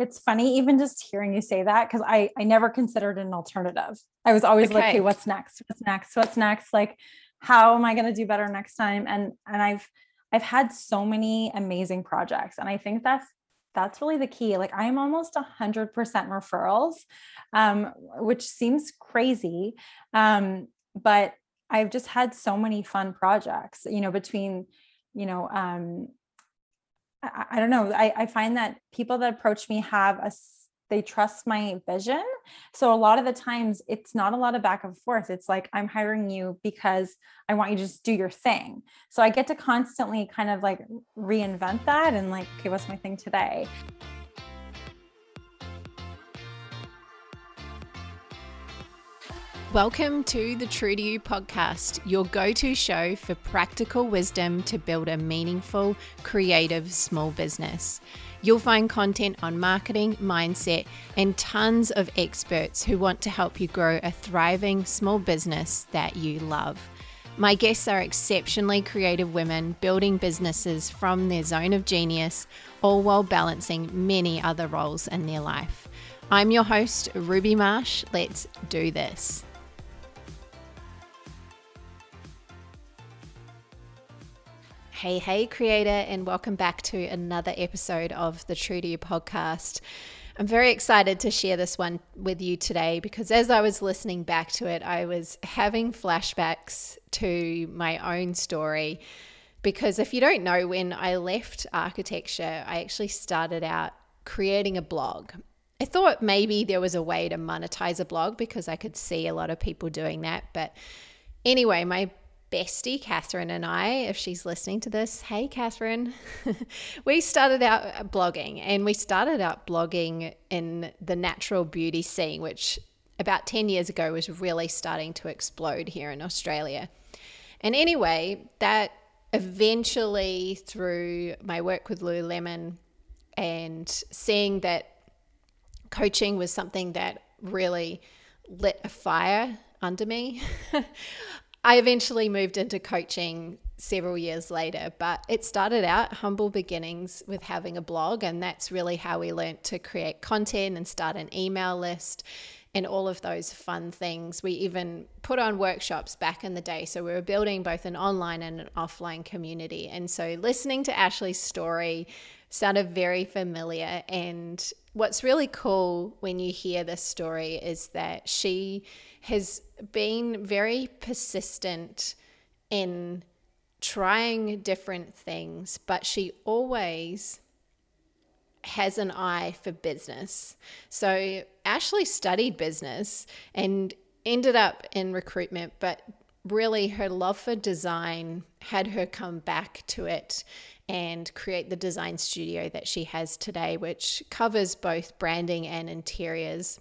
it's funny even just hearing you say that because I I never considered an alternative. I was always okay. like, okay, what's next? What's next? What's next? Like, how am I going to do better next time? And and I've I've had so many amazing projects, and I think that's that's really the key. Like I'm almost a hundred percent referrals, um, which seems crazy, um, but I've just had so many fun projects. You know, between you know um, I, I don't know. I, I find that people that approach me have a they trust my vision. So a lot of the times it's not a lot of back and forth. It's like I'm hiring you because I want you to just do your thing. So I get to constantly kind of like reinvent that and like, okay, what's my thing today? Welcome to the True to You podcast, your go to show for practical wisdom to build a meaningful, creative small business. You'll find content on marketing, mindset, and tons of experts who want to help you grow a thriving small business that you love. My guests are exceptionally creative women building businesses from their zone of genius, all while balancing many other roles in their life. I'm your host, Ruby Marsh. Let's do this. Hey, hey, creator, and welcome back to another episode of the True to You podcast. I'm very excited to share this one with you today because as I was listening back to it, I was having flashbacks to my own story. Because if you don't know, when I left architecture, I actually started out creating a blog. I thought maybe there was a way to monetize a blog because I could see a lot of people doing that. But anyway, my bestie, Catherine, and I, if she's listening to this, hey, Catherine, we started out blogging and we started out blogging in the natural beauty scene, which about 10 years ago was really starting to explode here in Australia. And anyway, that eventually, through my work with Lululemon and seeing that coaching was something that really lit a fire under me, I eventually moved into coaching several years later, but it started out humble beginnings with having a blog, and that's really how we learned to create content and start an email list and all of those fun things. We even put on workshops back in the day. So we were building both an online and an offline community. And so listening to Ashley's story sounded very familiar. And what's really cool when you hear this story is that she has been very persistent in trying different things, but she always has an eye for business. So Ashley studied business and ended up in recruitment, but really her love for design had her come back to it and create the design studio that she has today, which covers both branding and interiors.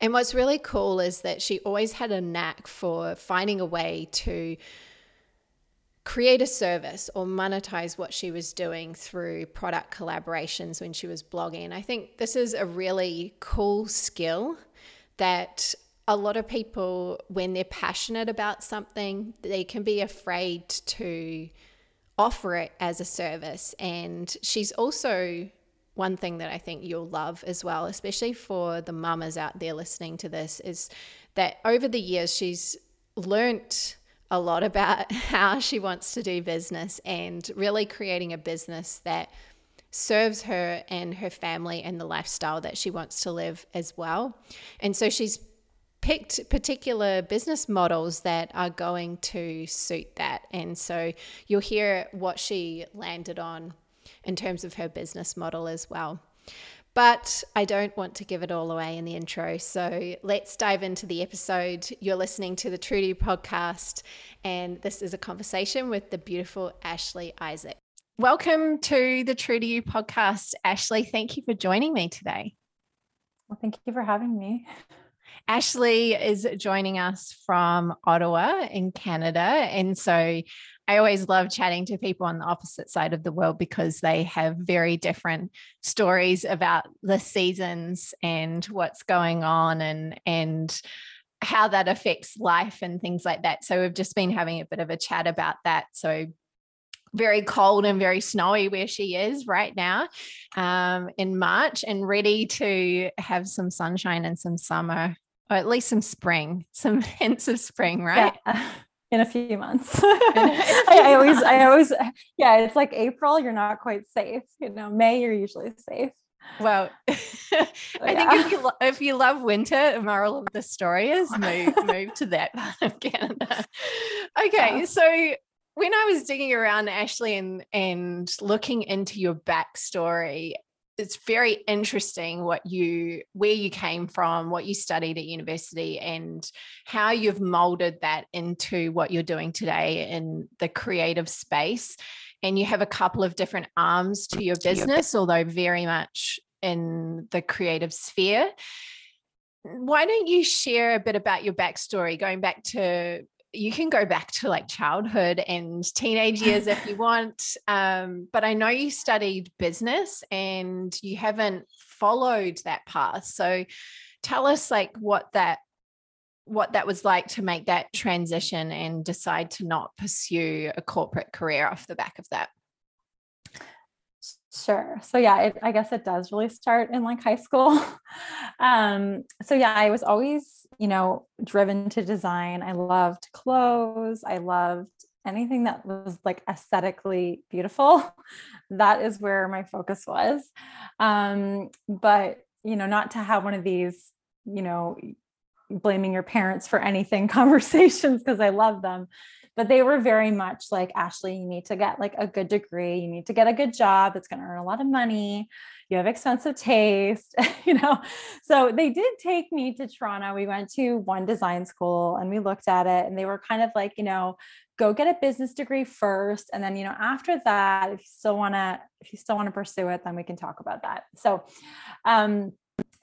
And what's really cool is that she always had a knack for finding a way to create a service or monetize what she was doing through product collaborations when she was blogging. I think this is a really cool skill that a lot of people, when they're passionate about something, they can be afraid to offer it as a service. And she's also one thing that I think you'll love as well, especially for the mamas out there listening to this, is that over the years she's learnt a lot about how she wants to do business and really creating a business that serves her and her family and the lifestyle that she wants to live as well. And so she's picked particular business models that are going to suit that. And so you'll hear what she landed on in terms of her business model as well. But I don't want to give it all away in the intro. So let's dive into the episode. You're listening to the True to podcast, and this is a conversation with the beautiful Ashley Isaac. Welcome to the True to You podcast. Ashley, thank you for joining me today. Well, thank you for having me. Ashley is joining us from Ottawa in Canada. And so I always love chatting to people on the opposite side of the world because they have very different stories about the seasons and what's going on and and how that affects life and things like that. So we've just been having a bit of a chat about that. So very cold and very snowy where she is right now um, in March and ready to have some sunshine and some summer or at least some spring, some hints of spring, right? Yeah. In a few months. I, I always, I always, yeah, it's like April, you're not quite safe. You know, May, you're usually safe. Well, I think if you lo- if you love winter, the moral of the story is move move to that part of Canada. Okay, yeah. so when I was digging around, Ashley, and and looking into your backstory, it's very interesting what you where you came from, what you studied at university, and how you've molded that into what you're doing today in the creative space. And you have a couple of different arms to your business, although very much in the creative sphere. Why don't you share a bit about your backstory, going back to you can go back to like childhood and teenage years if you want. Um, but I know you studied business and you haven't followed that path. So tell us like what that what that was like to make that transition and decide to not pursue a corporate career off the back of that. Sure. So yeah, it, I guess it does really start in like high school. um, so yeah, I was always, you know, driven to design. I loved clothes. I loved anything that was like aesthetically beautiful. that is where my focus was. Um, but you know, not to have one of these, you know, blaming your parents for anything conversations because I love them but they were very much like ashley you need to get like a good degree. You need to get a good job. That's going to earn a lot of money. You have expensive taste you know? So they did take me to toronto. We went to one design school and we looked at it and they were kind of like you know go get a business degree first and then you know after that if you still want to if you still want to pursue it then we can talk about that. So um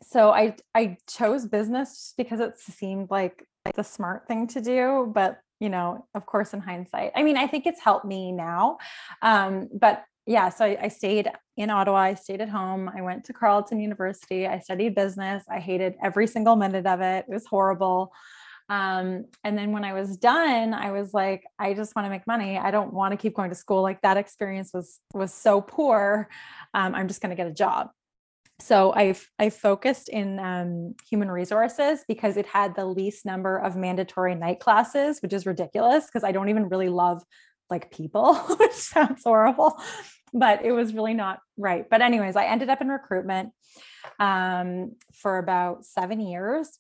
so i i chose business because it seemed like the smart thing to do but you know, of course, in hindsight. I mean, I think it's helped me now. Um, but yeah, so I, I, stayed in Ottawa. I stayed at home. I went to Carleton University. I studied business. I hated every single minute of it. It was horrible. Um, and then when I was done, I was like, I just want to make money. I don't want to keep going to school. Like that experience was was so poor. Um, I'm just going to get a job so I've I focused in um, human resources because it had the least number of mandatory night classes, which is ridiculous because I don't even really love like people, which sounds horrible, but it was really not right. But anyways, I ended up in recruitment um, for about seven years.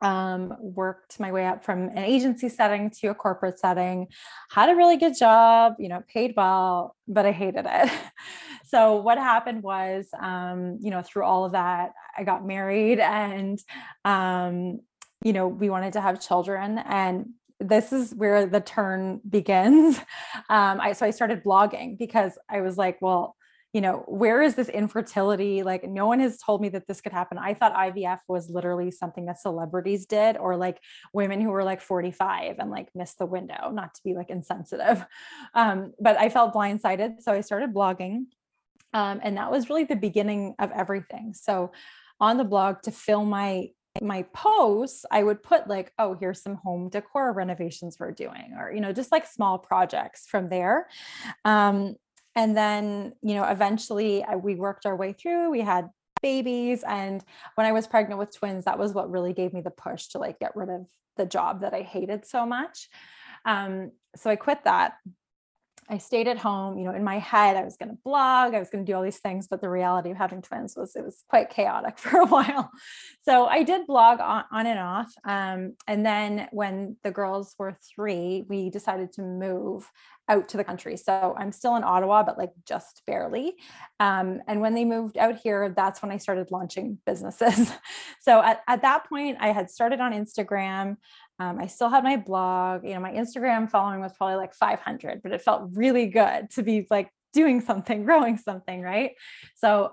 Um, worked my way up from an agency setting to a corporate setting, had a really good job, you know, paid well, but I hated it. so what happened was um, you know through all of that i got married and um, you know we wanted to have children and this is where the turn begins um, I, so i started blogging because i was like well you know where is this infertility like no one has told me that this could happen i thought ivf was literally something that celebrities did or like women who were like 45 and like missed the window not to be like insensitive um, but i felt blindsided so i started blogging um, and that was really the beginning of everything. So on the blog to fill my my posts, I would put like, oh, here's some home decor renovations we're doing, or you know, just like small projects from there. Um, and then, you know, eventually we worked our way through. We had babies, and when I was pregnant with twins, that was what really gave me the push to like get rid of the job that I hated so much. Um, so I quit that. I stayed at home, you know, in my head, I was going to blog, I was going to do all these things, but the reality of having twins was it was quite chaotic for a while. So I did blog on, on and off. Um, and then when the girls were three, we decided to move out to the country. So I'm still in Ottawa, but like just barely. Um, and when they moved out here, that's when I started launching businesses. so at, at that point, I had started on Instagram. Um, I still had my blog, you know, my Instagram following was probably like 500, but it felt really good to be like doing something, growing something, right? So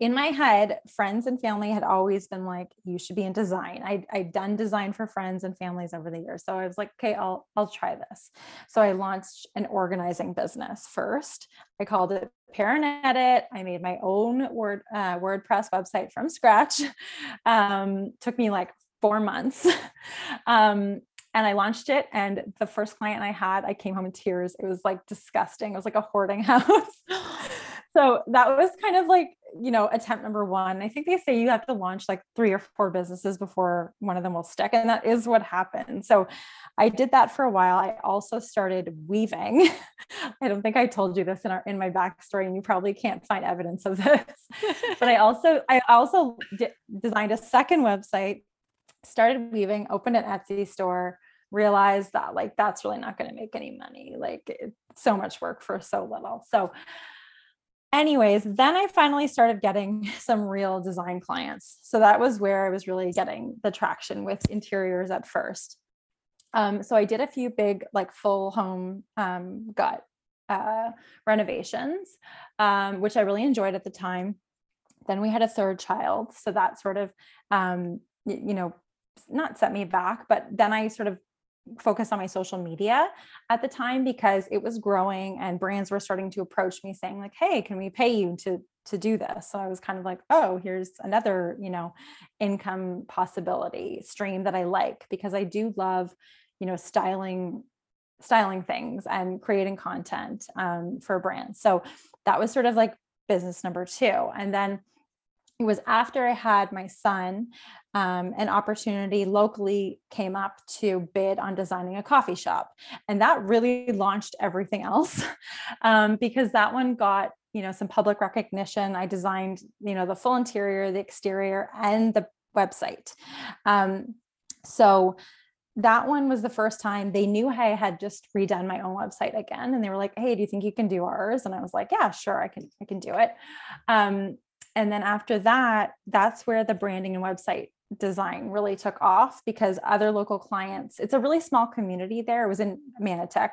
in my head, friends and family had always been like, you should be in design. I, I'd done design for friends and families over the years. So I was like, okay, I'll, I'll try this. So I launched an organizing business first. I called it Parent Edit. I made my own Word, uh, WordPress website from scratch. Um, took me like four months. um, and I launched it. And the first client I had, I came home in tears. It was like disgusting. It was like a hoarding house. so that was kind of like, you know, attempt number one. I think they say you have to launch like three or four businesses before one of them will stick. And that is what happened. So I did that for a while. I also started weaving. I don't think I told you this in our in my backstory, and you probably can't find evidence of this. but I also I also d- designed a second website started weaving, opened an Etsy store, realized that like that's really not going to make any money. Like so much work for so little. So anyways, then I finally started getting some real design clients. So that was where I was really getting the traction with interiors at first. Um, so I did a few big like full home um, gut uh, renovations, um, which I really enjoyed at the time. Then we had a third child, so that sort of um, you know not set me back, but then I sort of focused on my social media at the time because it was growing and brands were starting to approach me saying like hey can we pay you to to do this? So i was kind of like oh here's another you know income possibility stream that i like because i do love you know styling styling things and creating content um, for brands. So that was sort of like business number two. And then it was after I had my son, um, an opportunity locally came up to bid on designing a coffee shop. And that really launched everything else um, because that one got, you know, some public recognition. I designed, you know, the full interior, the exterior, and the website. Um, so that one was the first time they knew I had just redone my own website again. And they were like, Hey, do you think you can do ours? And I was like, yeah, sure. I can, I can do it. Um, and then after that, that's where the branding and website design really took off because other local clients, it's a really small community there. It was in Manotick,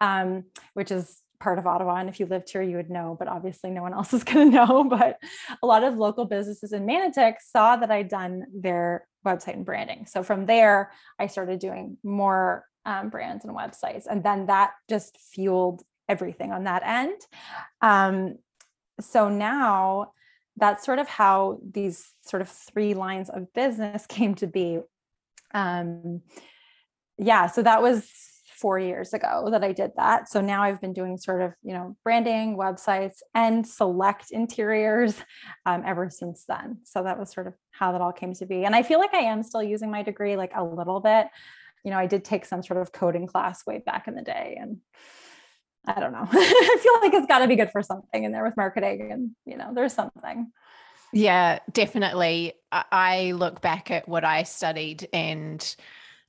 um, which is part of Ottawa. And if you lived here, you would know, but obviously no one else is going to know. But a lot of local businesses in Manotick saw that I'd done their website and branding. So from there, I started doing more um, brands and websites. And then that just fueled everything on that end. Um, so now, that's sort of how these sort of three lines of business came to be. Um, yeah, so that was four years ago that I did that. So now I've been doing sort of, you know, branding, websites, and select interiors um, ever since then. So that was sort of how that all came to be. And I feel like I am still using my degree like a little bit. You know, I did take some sort of coding class way back in the day and I don't know. I feel like it's got to be good for something in there with marketing, and you know, there's something. Yeah, definitely. I look back at what I studied and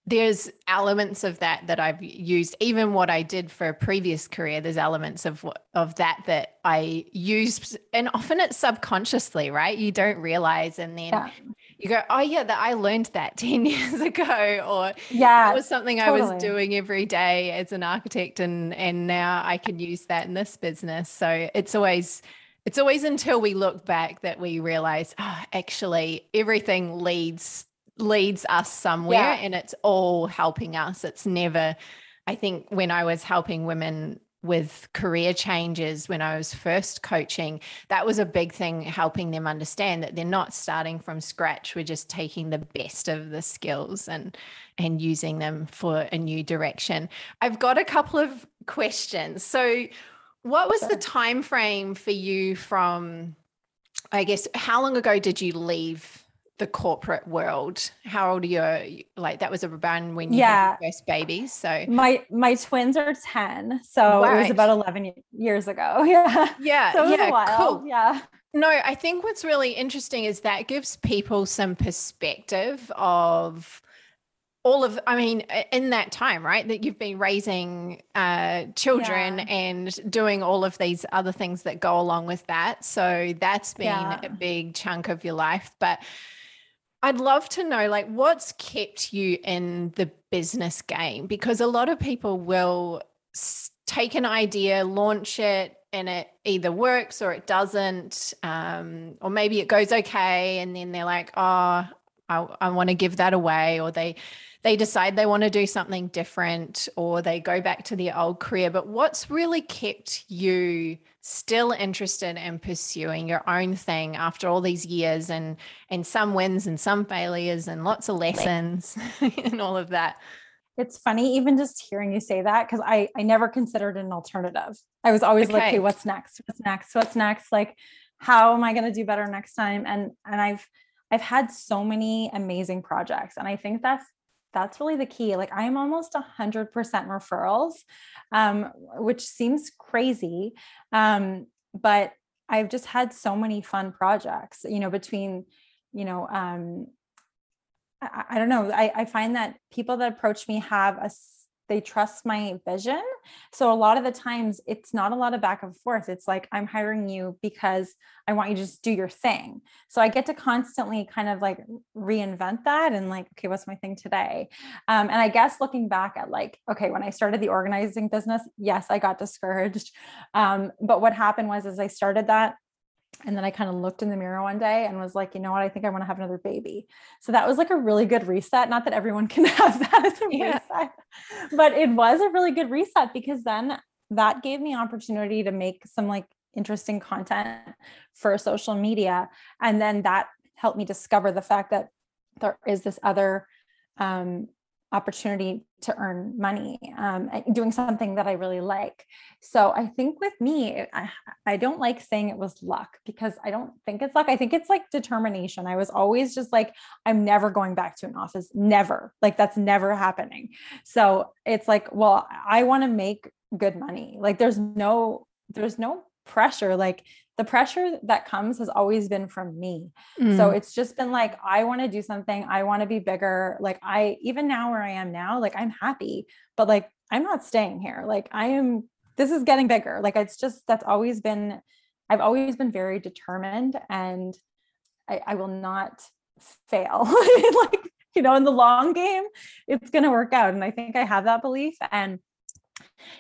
there's elements of that that I've used even what I did for a previous career there's elements of of that that I used and often it's subconsciously right you don't realize and then yeah you go, oh yeah, that I learned that 10 years ago, or yeah, that was something totally. I was doing every day as an architect and and now I can use that in this business. So it's always it's always until we look back that we realize, oh, actually everything leads leads us somewhere yeah. and it's all helping us. It's never I think when I was helping women with career changes when I was first coaching, that was a big thing helping them understand that they're not starting from scratch. We're just taking the best of the skills and and using them for a new direction. I've got a couple of questions. So what was the time frame for you from I guess how long ago did you leave the corporate world. How old are you? Like that was a around when you yeah. had your first babies. So my my twins are 10. So right. it was about 11 years ago. Yeah. Yeah. So yeah. Cool. Yeah. No, I think what's really interesting is that gives people some perspective of all of i mean in that time right that you've been raising uh, children yeah. and doing all of these other things that go along with that so that's been yeah. a big chunk of your life but I'd love to know like what's kept you in the business game? Because a lot of people will take an idea, launch it, and it either works or it doesn't, um, or maybe it goes okay, and then they're like, "Oh, I, I want to give that away," or they they decide they want to do something different, or they go back to their old career. But what's really kept you still interested in pursuing your own thing after all these years and and some wins and some failures and lots of lessons and all of that It's funny, even just hearing you say that, because I I never considered an alternative. I was always okay. like, hey, what's next? What's next? What's next? Like, how am I going to do better next time? And and I've I've had so many amazing projects, and I think that's that's really the key. Like I'm almost a hundred percent referrals, um, which seems crazy, um, but I've just had so many fun projects. You know, between you know um, I, I don't know. I, I find that people that approach me have a they trust my vision. So a lot of the times it's not a lot of back and forth. It's like I'm hiring you because I want you to just do your thing. So I get to constantly kind of like reinvent that and like, okay, what's my thing today? Um, and I guess looking back at like, okay, when I started the organizing business, yes, I got discouraged. Um, but what happened was as I started that, and then I kind of looked in the mirror one day and was like, you know what? I think I want to have another baby. So that was like a really good reset. Not that everyone can have that as a yeah. reset, but it was a really good reset because then that gave me opportunity to make some like interesting content for social media. And then that helped me discover the fact that there is this other um, opportunity to earn money um, doing something that I really like. So I think with me, I, I don't like saying it was luck because I don't think it's luck. I think it's like determination. I was always just like, I'm never going back to an office, never. Like that's never happening. So it's like, well, I want to make good money. Like there's no, there's no pressure. Like the pressure that comes has always been from me. Mm. So it's just been like, I want to do something. I want to be bigger. Like, I, even now where I am now, like, I'm happy, but like, I'm not staying here. Like, I am, this is getting bigger. Like, it's just, that's always been, I've always been very determined and I, I will not fail. like, you know, in the long game, it's going to work out. And I think I have that belief. And,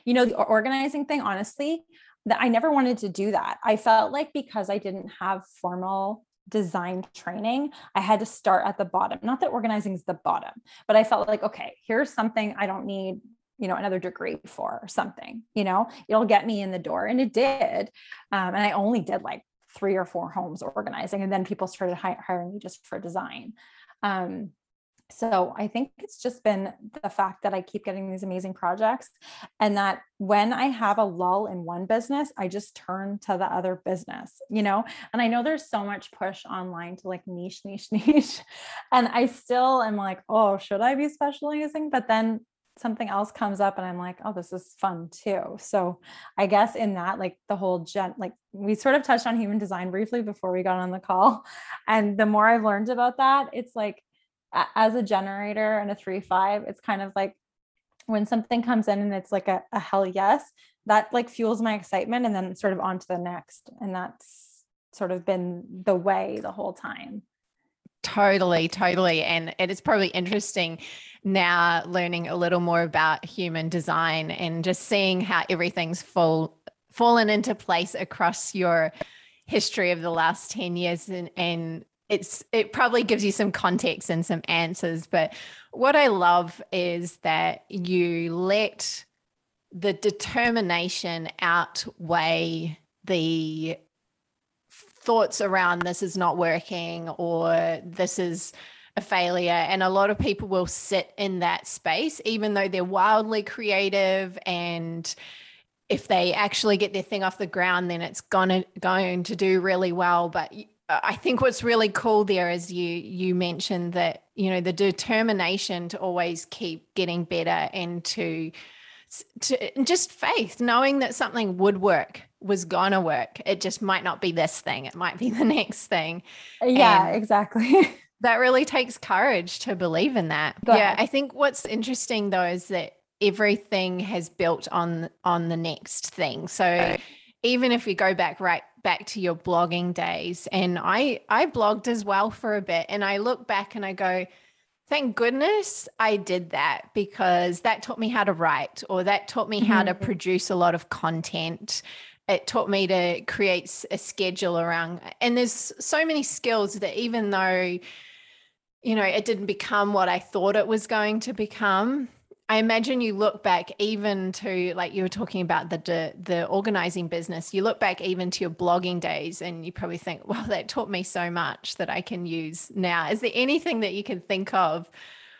you know, the organizing thing, honestly, that I never wanted to do that. I felt like because I didn't have formal design training, I had to start at the bottom. Not that organizing is the bottom, but I felt like, okay, here's something I don't need, you know, another degree for or something, you know, it'll get me in the door. And it did. Um, and I only did like three or four homes organizing. And then people started hi- hiring me just for design. Um, so I think it's just been the fact that I keep getting these amazing projects and that when I have a lull in one business, I just turn to the other business, you know? And I know there's so much push online to like niche, niche, niche. And I still am like, oh, should I be specializing? But then something else comes up and I'm like, oh, this is fun too. So I guess in that, like the whole gen, like we sort of touched on human design briefly before we got on the call. And the more I've learned about that, it's like, as a generator and a three five, it's kind of like when something comes in and it's like a, a hell yes, that like fuels my excitement and then sort of on to the next. And that's sort of been the way the whole time. Totally, totally. And it is probably interesting now learning a little more about human design and just seeing how everything's full fallen into place across your history of the last 10 years and, and it's it probably gives you some context and some answers but what i love is that you let the determination outweigh the thoughts around this is not working or this is a failure. And a lot of people will sit in that space even though they're wildly creative and if they actually get their thing off the ground then it's gonna going to do really well. But I think what's really cool there is you you mentioned that you know the determination to always keep getting better and to to just faith knowing that something would work was gonna work. It just might not be this thing. It might be the next thing. Uh, yeah and exactly. that really takes courage to believe in that. Go yeah ahead. i think what's interesting though is that everything has built on on the next thing. So even if we go back right back to your blogging days and I I blogged as well for a bit and I look back and I go thank goodness I did that because that taught me how to write or that taught me how to mm-hmm. produce a lot of content it taught me to create a schedule around and there's so many skills that even though you know it didn't become what I thought it was going to become I imagine you look back even to like you were talking about the the organizing business. You look back even to your blogging days, and you probably think, "Well, that taught me so much that I can use now." Is there anything that you can think of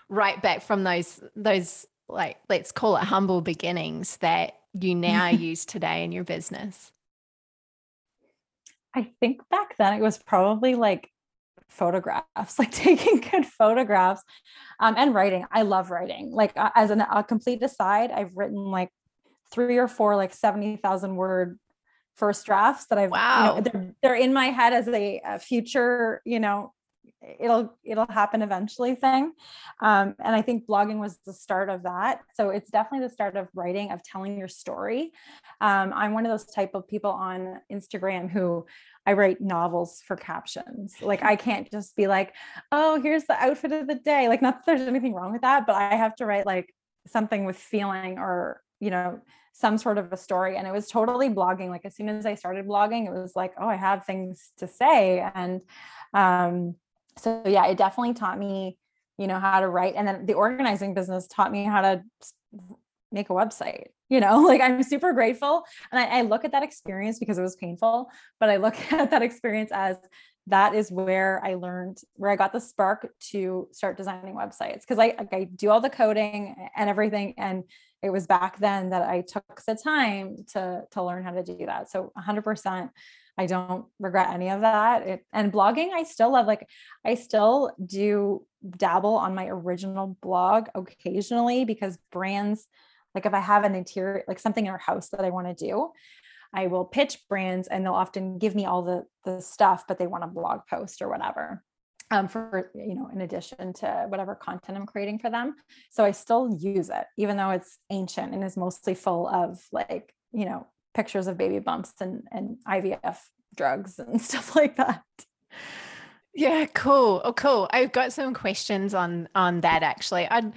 right back from those those like let's call it humble beginnings that you now use today in your business? I think back then it was probably like photographs, like taking good photographs um, and writing. I love writing. Like uh, as an, a complete aside, I've written like three or four like 70,000 word first drafts that I've, wow. You know, they're, they're in my head as a, a future, you know, it'll it'll happen eventually thing um, and i think blogging was the start of that so it's definitely the start of writing of telling your story um, i'm one of those type of people on instagram who i write novels for captions. Like i can't just be like oh here's the outfit of the day. Like not that there's anything wrong with that but i have to write like something with feeling or you know some sort of a story and it was totally blogging. Like as soon as i started blogging it was like oh i have things to say and um so yeah it definitely taught me you know how to write and then the organizing business taught me how to make a website you know like i'm super grateful. And I, I, look at that experience because it was painful but i look at that experience as that is where i learned where i got the spark to start designing websites. Because I, I do all the coding and everything and it was back then that i took the time to to learn how to do that. So 100% I don't regret any of that. It, and blogging, I still love, like, I still do dabble on my original blog occasionally because brands, like, if I have an interior, like something in our house that I want to do, I will pitch brands and they'll often give me all the, the stuff, but they want a blog post or whatever. Um, for you know in addition to whatever content i'm creating for them so i still use it even though it's ancient and is mostly full of like you know pictures of baby bumps and, and IVF drugs and stuff like that. Yeah, cool. Oh, cool. I've got some questions on on that actually. I'd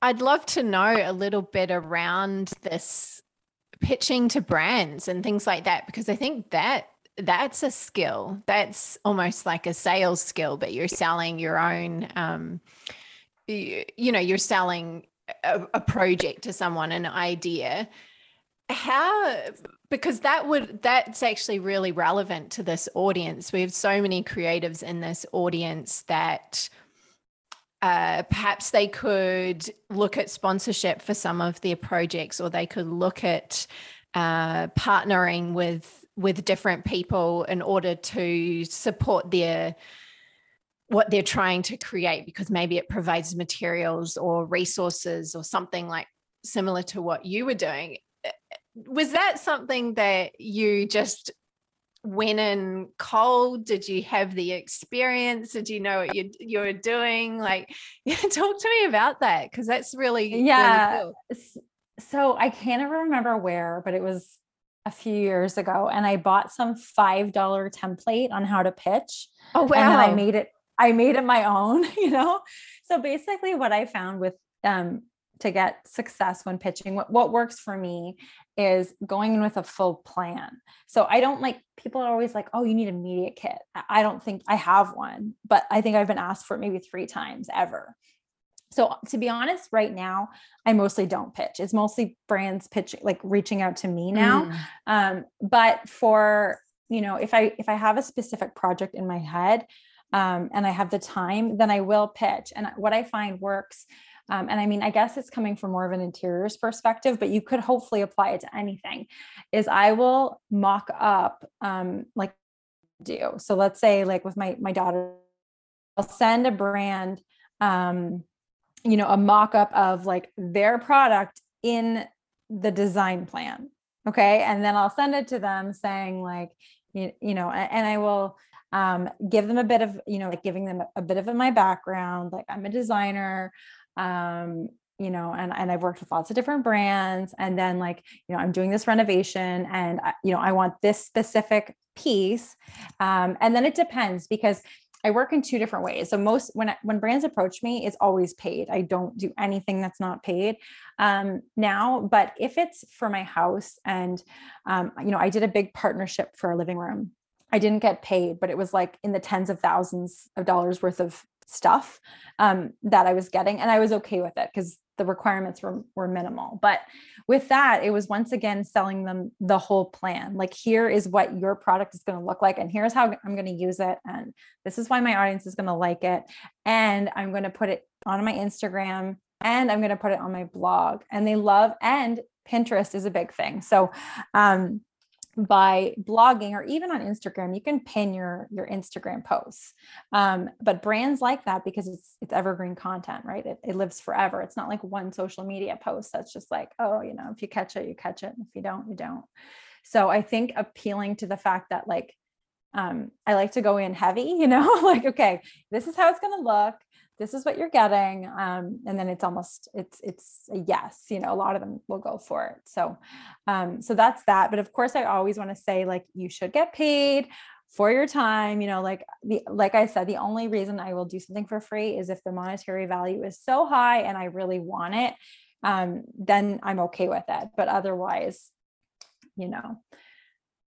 I'd love to know a little bit around this pitching to brands and things like that because I think that that's a skill. That's almost like a sales skill, but you're selling your own um you, you know, you're selling a, a project to someone, an idea how because that would that's actually really relevant to this audience we have so many creatives in this audience that uh, perhaps they could look at sponsorship for some of their projects or they could look at uh, partnering with with different people in order to support their what they're trying to create because maybe it provides materials or resources or something like similar to what you were doing. Was that something that you just went in cold? Did you have the experience? Did you know what you you were doing? Like, yeah, talk to me about that because that's really yeah. Really cool. So I can't remember where, but it was a few years ago, and I bought some five dollar template on how to pitch. Oh wow! And I made it. I made it my own. You know. So basically, what I found with um, to get success when pitching. What, what works for me is going in with a full plan. So i don't like people are always like oh you need a media kit. I don't think i have one but i think i've been asked for it maybe three times ever. So to be honest right now i mostly don't pitch. It's mostly brands pitching like reaching out to me now. Mm. um, but for you know if i if i have a specific project in my head um, and i have the time then i will pitch. And what i find works um, and I mean, I guess it's coming from more of an interiors perspective, but you could hopefully apply it to anything. Is I will mock up um, like do. So let's say like with my my daughter, I'll send a brand, um, you know, a mock up of like their product in the design plan. Okay, and then I'll send it to them saying like, you, you know, and, and I will um, give them a bit of, you know, like giving them a bit of my background. Like I'm a designer um, you know, and, and I've worked with lots of different brands. And then like, you know, I'm doing this renovation and, I, you know, I want this specific piece. Um, and then it depends because I work in two different ways. So most when when brands approach me, it's always paid. I don't do anything that's not paid um, now. But if it's for my house, and um, you know, I did a big partnership for a living room. I didn't get paid, but it was like in the tens of thousands of dollars worth of stuff um, that I was getting, and I was okay with it because the requirements were were minimal. But with that, it was once again selling them the whole plan. Like here is what your product is going to look like, and here's how I'm going to use it, and this is why my audience is going to like it, and I'm going to put it on my Instagram and I'm going to put it on my blog. And they love, and Pinterest is a big thing. So, um, by blogging or even on Instagram, you can pin your your Instagram posts. Um, but brands like that because it's it's evergreen content, right? It, it lives forever. It's not like one social media post that's just like, oh, you know, if you catch it, you catch it. If you don't, you don't. So I think appealing to the fact that like um, I like to go in heavy, you know, like, okay, this is how it's to look this is what you're getting um, and then it's almost it's it's a yes you know a lot of them will go for it. So um, so that's that. But of course i always want to say like you should get paid for your time you know like the like i said the only reason i will do something for free is if the monetary value is so high and i really want it um, then i'm okay with it. But otherwise you know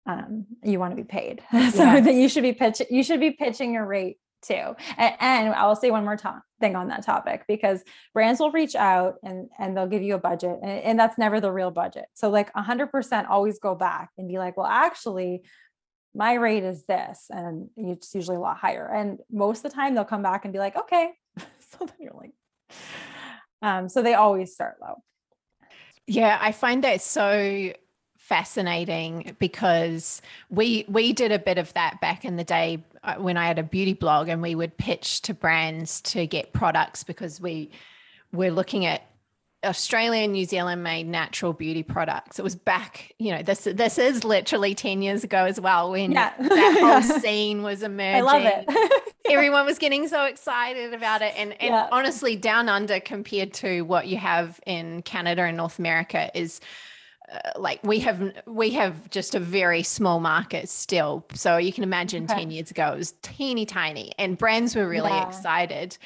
um, you want to be paid. So yeah. that you should be pitching you should be pitching your rate too. And, and I'll say one more to- thing on that topic because brands will reach out and and they'll give you a budget and, and that's never the real budget. So like 100% always go back and be like, well, actually, my rate is this, and it's usually a lot higher. And most of the time they'll come back and be like, okay. so then you're like, um, so they always start low. Yeah, I find that so fascinating because we we did a bit of that back in the day uh, when I had a beauty blog and we would pitch to brands to get products because we were looking at Australia and New Zealand made natural beauty products. It was back, you know, this this is literally 10 years ago as well when yeah. that whole scene was emerging. I love it. Everyone was getting so excited about it. And and yeah. honestly, down under compared to what you have in Canada and North America is like we have we have just a very small market still so you can imagine okay. 10 years ago it was teeny tiny and brands were really yeah. excited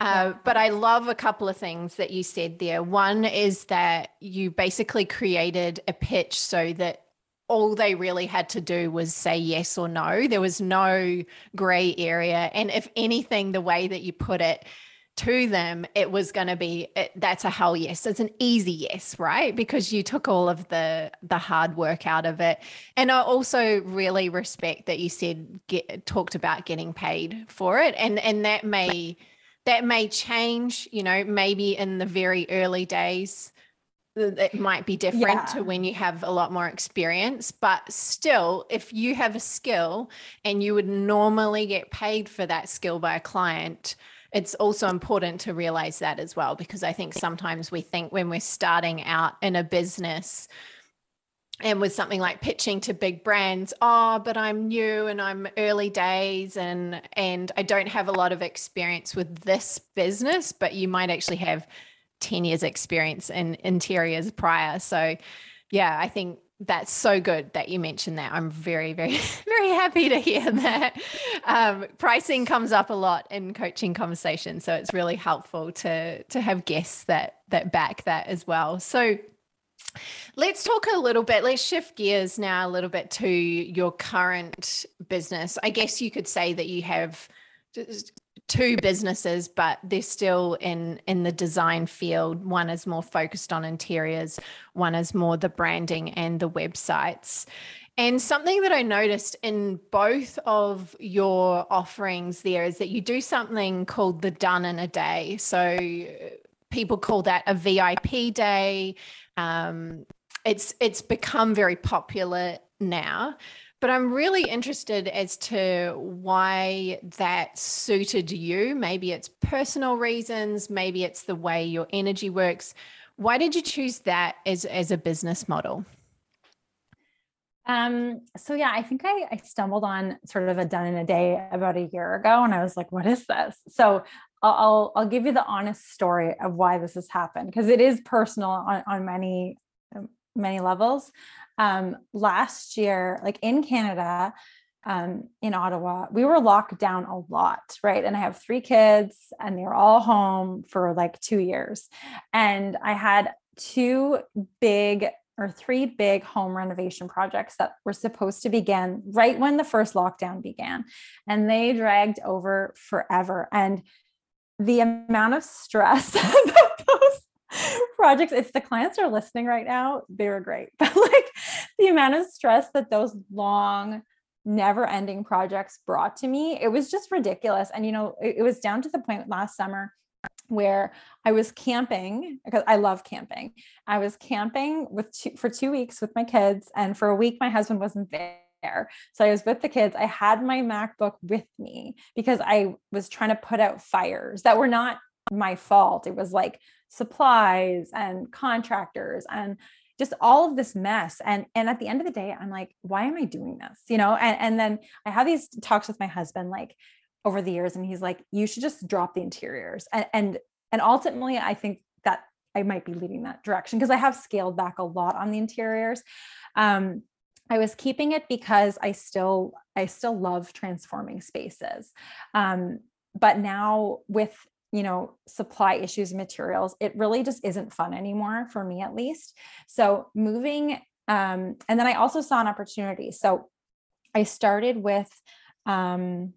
uh, yeah. but I love a couple of things that you said there. One is that you basically created a pitch so that all they really had to do was say yes or no. There was no gray area. And if anything, the way that you put it, to them, it was going to be it, that's a hell yes. It's an easy yes, right? Because you took all of the the hard work out of it. And I also really respect that you said get talked about getting paid for it, and and that may that may change. You know, maybe in the very early days it might be different yeah. to when you have a lot more experience but still if you have a skill and you would normally get paid for that skill by a client it's also important to realize that as well, because I think sometimes we think when we're starting out in a business, and with something like pitching to big brands oh but i'm new and i'm early days and and i don't have a lot of experience with this business but you might actually have 10 years experience in interiors prior. So yeah i think that's so good that you mentioned that. I'm very, very, very happy to hear that. Um, pricing comes up a lot in coaching conversations, so it's really helpful to to have guests that that back that as well. So let's talk a little bit. Let's shift gears now a little bit to your current business. I guess you could say that you have two businesses but they're still in in the design field one is more focused on interiors one is more the branding and the websites and something that I noticed in both of your offerings there is that you do something called the done in a day. So people call that a VIP day. Um, it's it's become very popular now. But I'm really interested as to why that suited you. Maybe it's personal reasons, maybe it's the way your energy works. Why did you choose that as, as a business model? Um, so yeah, I think I, I stumbled on sort of a done in a day about a year ago, and I was like, "What is this?" So I'll I'll, give you the honest story of why this has happened because it is personal on, on many many levels um, last year, like in Canada, um, in Ottawa, we were locked down a lot, right? And I have three kids, and they're all home for like two years. And I had two big or three big home renovation projects that were supposed to begin right when the first lockdown began. And they dragged over forever. And the amount of stress that those projects if the clients are listening right now they were great but like the amount of stress that those long never ending projects brought to me it was just ridiculous and you know it, it was down to the point last summer where I was camping because I love camping. I was camping with two, for 2 weeks with my kids and for a week my husband wasn't there. So I was with the kids. I had my MacBook with me because I was trying to put out fires that were not my fault. It was like supplies and contractors and just all of this mess. And and at the end of the day i'm like why am i doing this? You know and, and then i have these talks with my husband like over the years and he's like you should just drop the interiors. And and, and ultimately i think that i might be leading that direction because i have scaled back a lot on the interiors. Um, i was keeping it because i still i still love transforming spaces. Um, but now with you know supply issues materials it really just isn't fun anymore for me at least so moving um, and then i also saw an opportunity so i started with um,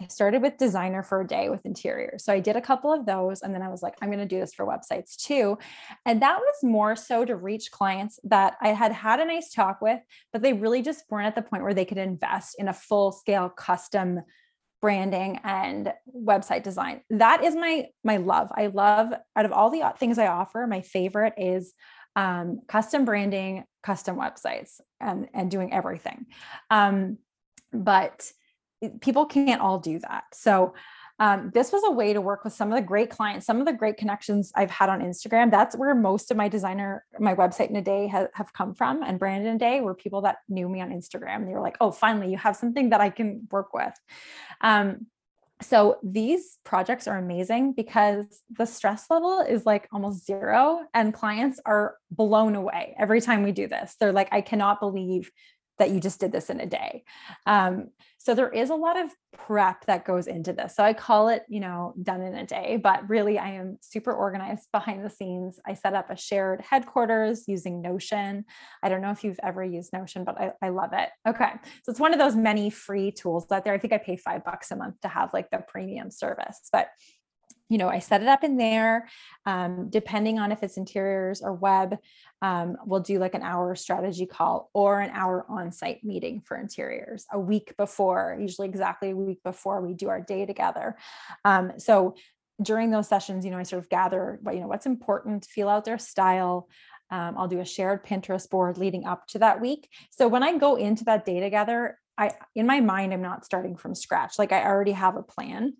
I started with designer for a day with interiors. So I did a couple of those and then I was like, I'm going to do this for websites too. And that was more so to reach clients that I had had a nice talk with, but they really just weren't at the point where they could invest in a full scale custom branding and website design. That is my my love. I love out of all the things I offer, my favorite is um, custom branding, custom websites, and and doing everything. Um, but people can't all do that. So um, this was a way to work with some of the great clients, some of the great connections I've had on Instagram. That's where most of my designer, my website in a day ha- have come from, and brand in a day were people that knew me on Instagram. They were like, "Oh, finally, you have something that I can work with." Um, so these projects are amazing because the stress level is like almost zero, and clients are blown away every time we do this. They're like, "I cannot believe that you just did this in a day." Um, so there is a lot of prep that goes into this. So I call it, you know, done in a day, but really I am super organized behind the scenes. I set up a shared headquarters using Notion. I don't know if you've ever used Notion, but I, I love it. Okay. So it's one of those many free tools out there. I think I pay five bucks a month to have like the premium service, but you know, I set it up in there. Um, depending on if it's interiors or web, um, we'll do like an hour strategy call or an hour on site meeting for interiors a week before, usually exactly a week before we do our day together. Um, so during those sessions, you know, I sort of gather what, you know, what's important, feel out their style. Um, I'll do a shared Pinterest board leading up to that week. So when I go into that day together, I, in my mind, I'm not starting from scratch. Like I already have a plan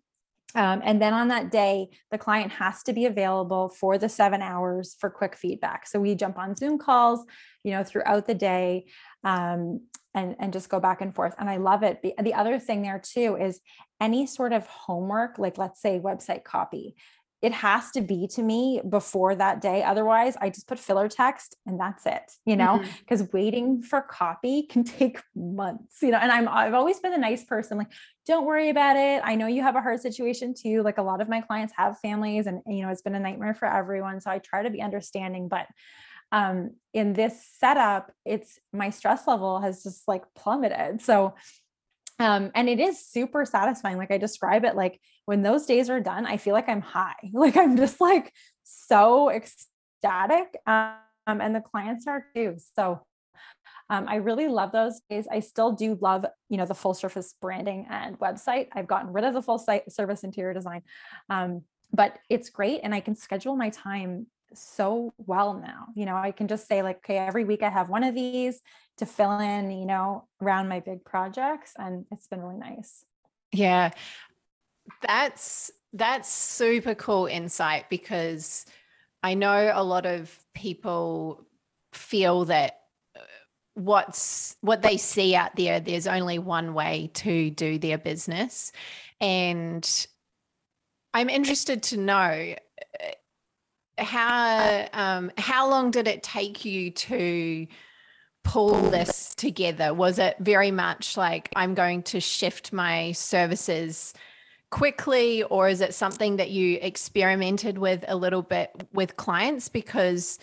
um, and then on that day, the client has to be available for the seven hours for quick feedback. So we jump on Zoom calls, you know, throughout the day um, and, and just go back and forth. And I love it. The, the other thing there too is any sort of homework, like let's say website copy, it has to be to me before that day. Otherwise, I just put filler text and that's it, you know, because mm-hmm. waiting for copy can take months, you know. And I'm I've always been a nice person, like, don't worry about it. I know you have a hard situation too. Like a lot of my clients have families, and you know, it's been a nightmare for everyone. So I try to be understanding, but um in this setup, it's my stress level has just like plummeted. So um, and it is super satisfying. Like I describe it, like when those days are done, I feel like I'm high. Like I'm just like so ecstatic. Um, and the clients are too. So um, I really love those days. I still do love, you know, the full service branding and website. I've gotten rid of the full site service interior design. Um, but it's great and I can schedule my time so well now. You know, I can just say like, okay, every week I have one of these to fill in, you know, around my big projects. And it's been really nice. Yeah. That's that's super cool insight because I know a lot of people feel that uh, what's what they see out there there's only one way to do their business and i'm interested to know uh, how um, how long did it take you to pull this together? Was it very much like I'm going to shift my services quickly, or is it something that you experimented with a little bit with clients? Because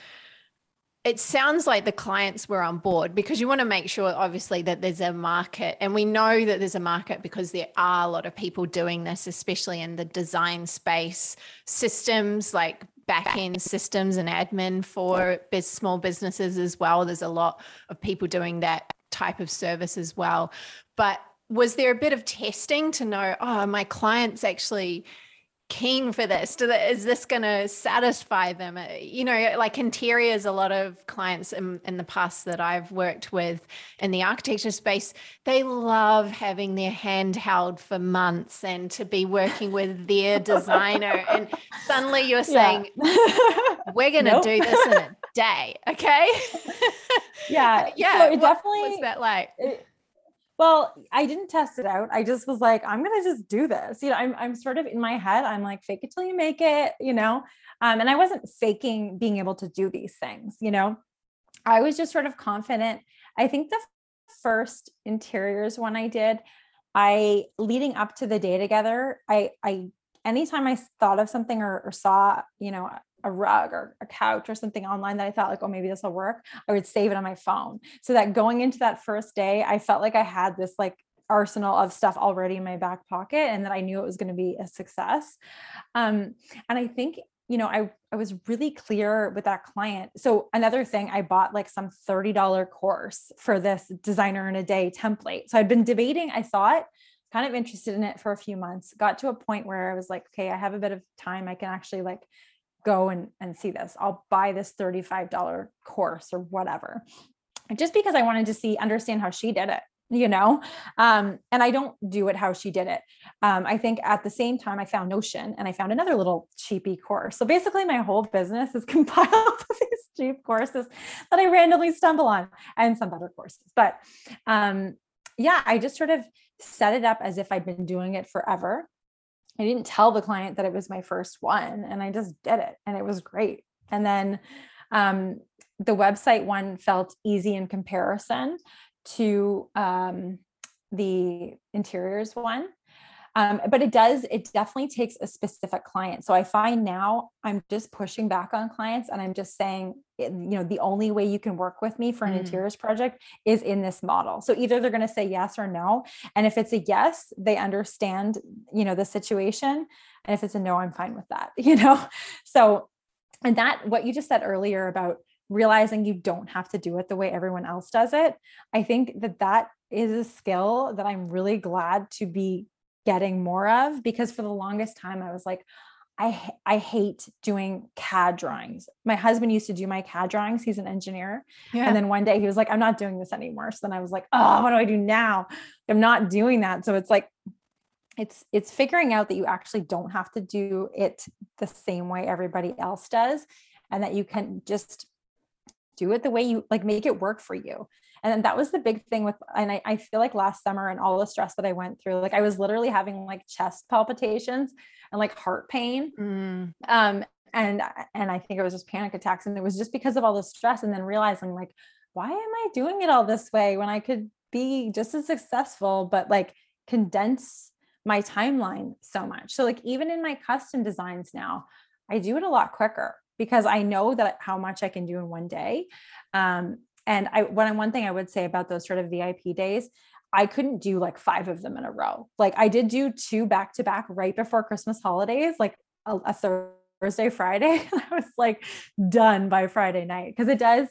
it sounds like the clients were on board because you want to make sure obviously that there's a market and we know that there's a market because there are a lot of people doing this especially in the design space systems like back end systems and admin for small businesses as well. There's a lot of people doing that type of service as well. But was there a bit of testing to know, oh, my clients actually keen for this? Do they, is this going to satisfy them? Uh, you know, like interiors, a lot of clients in, in the past that I've worked with in the architecture space, they love having their hand held for months and to be working with their designer. and suddenly you're saying, yeah. we're going to nope. do this in a day. Okay. yeah. yeah. So it definitely, was that like? It, well, I didn't test it out. I just was like, I'm gonna just do this. You know, I'm I'm sort of in my head. I'm like, fake it till you make it. You know, um, and I wasn't faking being able to do these things. You know, I was just sort of confident. I think the first interiors one I did, I leading up to the day together, I I anytime I thought of something or, or saw, you know, a rug or a couch or something online that I thought like, oh, maybe this will work, I would save it on my phone. So that going into that first day, I felt like I had this like arsenal of stuff already in my back pocket and that I knew it was going to be a success. Um, and I think, you know, I, I was really clear with that client. So another thing, I bought like some $30 course for this designer in a day template. So I'd been debating, I saw it, kind of interested in it for a few months, got to a point where I was like, okay, I have a bit of time. I can actually like go and, and see this. I'll buy this $35 course or whatever. Just because I wanted to see, understand how she did it, you know? Um, and I don't do it how she did it. Um, I think at the same time, I found Notion and I found another little cheapy course. So basically, my whole business is compiled of these cheap courses that I randomly stumble on and some better courses. But um, yeah, I just sort of set it up as if I'd been doing it forever. I didn't tell the client that it was my first one and I just did it and it was great. And then um, the website one felt easy in comparison to um, the interiors one. Um, but it does, it definitely takes a specific client. So I find now I'm just pushing back on clients and I'm just saying, you know, the only way you can work with me for an mm. interiors project is in this model. So either they're going to say yes or no. And if it's a yes, they understand, you know, the situation. And if it's a no, I'm fine with that, you know? So, and that, what you just said earlier about realizing you don't have to do it the way everyone else does it, I think that that is a skill that I'm really glad to be getting more of because for the longest time I was like, I I hate doing CAD drawings. My husband used to do my CAD drawings. He's an engineer. Yeah. And then one day he was like, I'm not doing this anymore. So then I was like, oh, what do I do now? I'm not doing that. So it's like it's it's figuring out that you actually don't have to do it the same way everybody else does and that you can just do it the way you like make it work for you and that was the big thing with and I, I feel like last summer and all the stress that i went through like i was literally having like chest palpitations and like heart pain. Mm. um and and i think it was just panic attacks and it was just because of all the stress and then realizing like why am i doing it all this way when i could be just as successful but like condense my timeline so much? So like even in my custom designs now i do it a lot quicker because i know that how much i can do in one day. Um, and I one one thing I would say about those sort of VIP days, I couldn't do like five of them in a row. Like I did do two back to back right before Christmas holidays, like a, a Thursday, Friday. I was like done by Friday night because it does.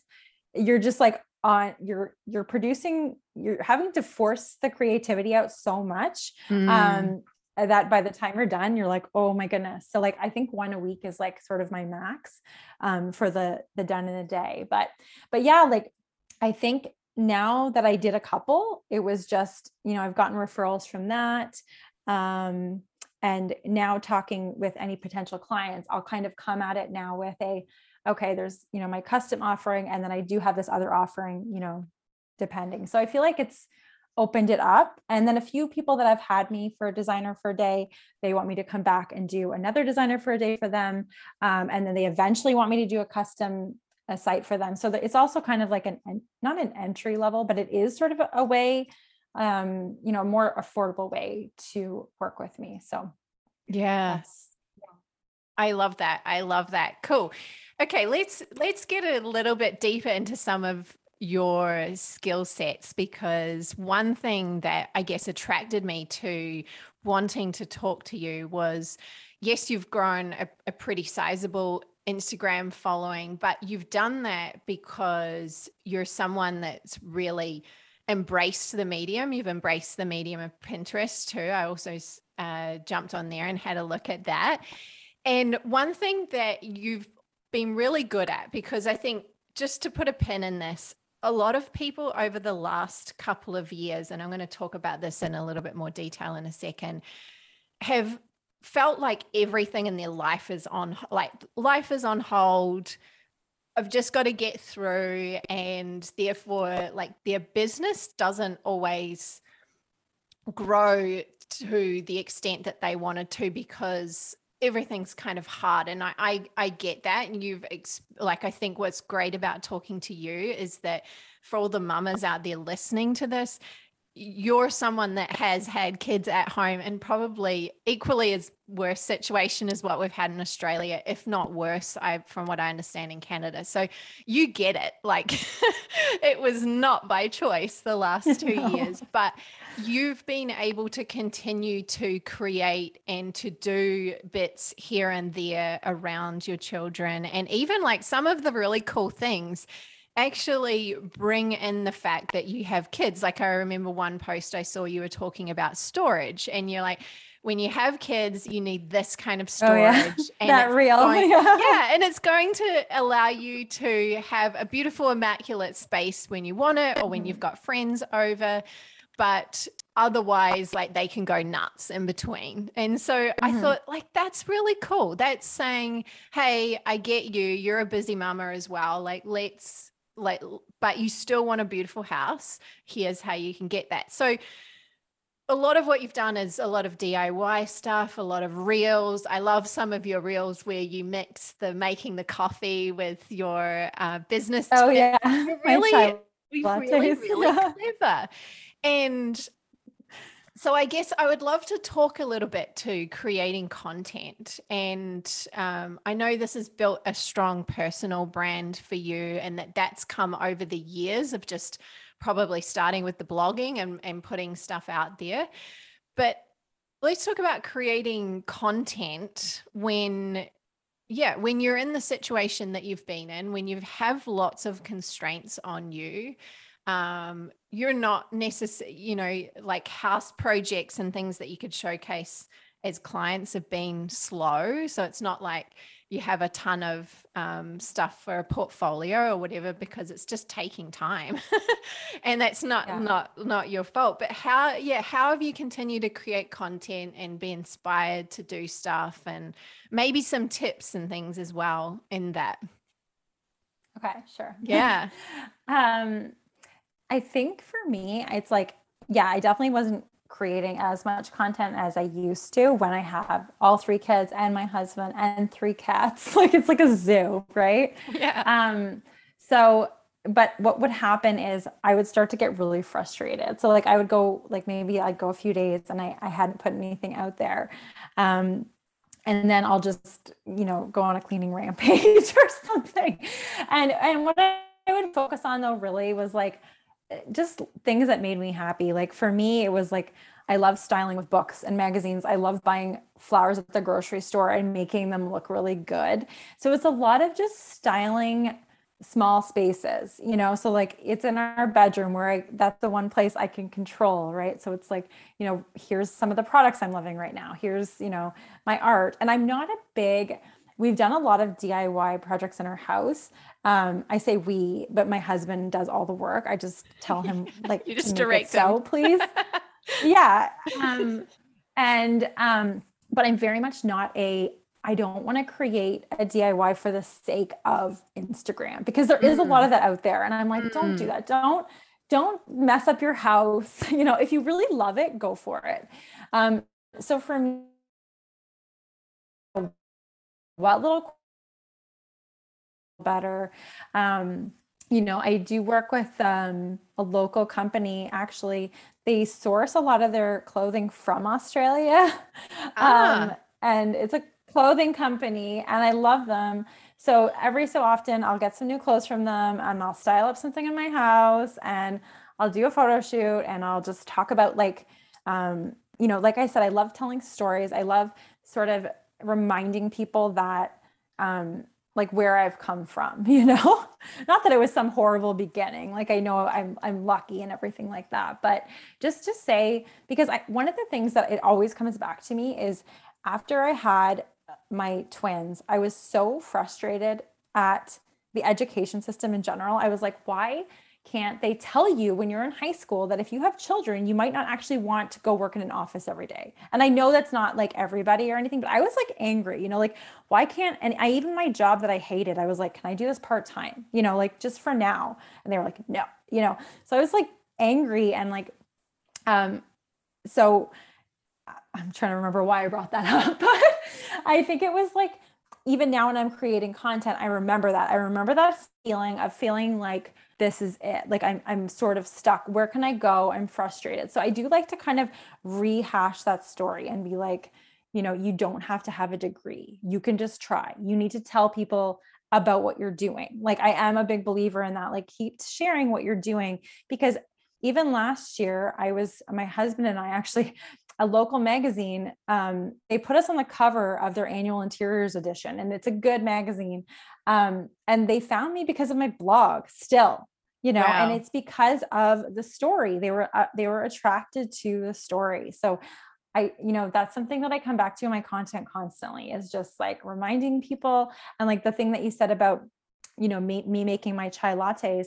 You're just like on you're you're producing you're having to force the creativity out so much mm. um that by the time you're done you're like oh my goodness so like i think one a week is like sort of my max um for the the done in a day but but yeah like I think now that I did a couple, it was just, you know, I've gotten referrals from that. Um, and now talking with any potential clients, I'll kind of come at it now with a, okay, there's, you know, my custom offering, and then I do have this other offering, you know, depending. So I feel like it's opened it up. And then a few people that I've had me for a designer for a day, they want me to come back and do another designer for a day for them. Um, and then they eventually want me to do a custom a site for them. So that it's also kind of like an not an entry level but it is sort of a, a way um you know more affordable way to work with me. So yes yeah. i love that. I love that. Cool. Okay let's let's get a little bit deeper into some of your skill sets because one thing that I guess attracted me to wanting to talk to you was yes, you've grown a, a pretty sizable Instagram following, but you've done that because you're someone that's really embraced the medium. You've embraced the medium of Pinterest too. I also uh, jumped on there and had a look at that. And one thing that you've been really good at, because I think just to put a pin in this, a lot of people over the last couple of years, and I'm going to talk about this in a little bit more detail in a second, have felt like everything in their life is on like life is on hold. I've just got to get through, and therefore, like their business doesn't always grow to the extent that they wanted to because everything's kind of hard and I, I i get that and you've like i think what's great about talking to you is that for all the mamas out there listening to this you're someone that has had kids at home and probably equally as worse situation as what we've had in Australia, if not worse, I from what I understand in Canada. So you get it. Like it was not by choice the last two no. years, but you've been able to continue to create and to do bits here and there around your children and even like some of the really cool things actually bring in the fact that you have kids. Like I remember one post I saw you were talking about storage, and you're like, when you have kids, you need this kind of storage. Oh, yeah. And that real. Going, yeah. yeah. And it's going to allow you to have a beautiful, immaculate space when you want it or when you've got friends over. But otherwise, like they can go nuts in between. And so mm-hmm. I thought, like, that's really cool. That's saying, hey, I get you. You're a busy mama as well. Like, let's like but you still want a beautiful house here's how you can get that so a lot of what you've done is a lot of DIY stuff, a lot of reels. I love some of your reels where you mix the making the coffee with your uh, business. Oh yeah, really, really, really clever. And so I guess I would love to talk a little bit to creating content. And um, I know this has built a strong personal brand for you, and that that's come over the years of just probably starting with the blogging and, and putting stuff out there. But let's talk about creating content when yeah when you're in the situation that you've been in when you have lots of constraints on you um, you're not necessary, you know, like house projects and things that you could showcase as clients have been slow. So it's not like you have a ton of um, stuff for a portfolio or whatever because it's just taking time, and that's not yeah. not not your fault. But how, yeah, how have you continued to create content and be inspired to do stuff, and maybe some tips and things as well in that? Okay, sure. Yeah. um I think for me, it's like, yeah, I definitely wasn't creating as much content as I used to when I have all three kids and my husband and three cats. Like it's like a zoo, right? Yeah. Um, so but what would happen is I would start to get really frustrated. So like I would go like maybe I'd go a few days and I, I hadn't put anything out there. Um, and then I'll just, you know, go on a cleaning rampage or something. And and what I would focus on though really was like just things that made me happy. Like for me, it was like I love styling with books and magazines. I love buying flowers at the grocery store and making them look really good. So it's a lot of just styling small spaces, you know. So like it's in our bedroom where I that's the one place I can control, right? So it's like, you know, here's some of the products I'm loving right now. Here's, you know, my art. And I'm not a big we've done a lot of DIY projects in our house. Um, I say we, but my husband does all the work. I just tell him like you just direct so, please. yeah. Um, and um, but I'm very much not a I don't want to create a DIY for the sake of Instagram because there is mm. a lot of mm. that out there. And I'm like, mm. don't do mm. that. Don't don't mess up your house. You know, if you really love it, go for it. Um, so for me, what little better. Um, you know, I do work with um, a local company. Actually, they source a lot of their clothing from Australia. Ah. Um, and it's a clothing company, and I love them. So every so often, I'll get some new clothes from them and I'll style up something in my house and I'll do a photo shoot and I'll just talk about, like, um, you know, like I said, I love telling stories. I love sort of reminding people that um, like where I've come from, you know? Not that it was some horrible beginning. Like I know I'm I'm lucky and everything like that, but just to say because I one of the things that it always comes back to me is after I had uh, my twins, I was so frustrated at the education system in general. I was like, why can't they tell you when you're in high school that if you have children, you might not actually want to go work in an office every day? And I know that's not like everybody or anything, but I was like angry, you know, like why can't, and I even my job that I hated, I was like, can I do this part time, you know, like just for now? And they were like, no, you know, so I was like angry and like, um, so I'm trying to remember why I brought that up, but I think it was like, even now when I'm creating content, I remember that. I remember that feeling of feeling like, this is it. Like I'm I'm sort of stuck. Where can I go? I'm frustrated. So I do like to kind of rehash that story and be like, you know, you don't have to have a degree. You can just try. You need to tell people about what you're doing. Like I am a big believer in that. Like keep sharing what you're doing because even last year I was my husband and I actually a local magazine um, they put us on the cover of their annual interiors edition and it's a good magazine um, and they found me because of my blog still you know wow. and it's because of the story they were uh, they were attracted to the story so I, you know, that's something that I come back to in my content constantly is just like reminding people. And like the thing that you said about, you know, me, me making my chai lattes,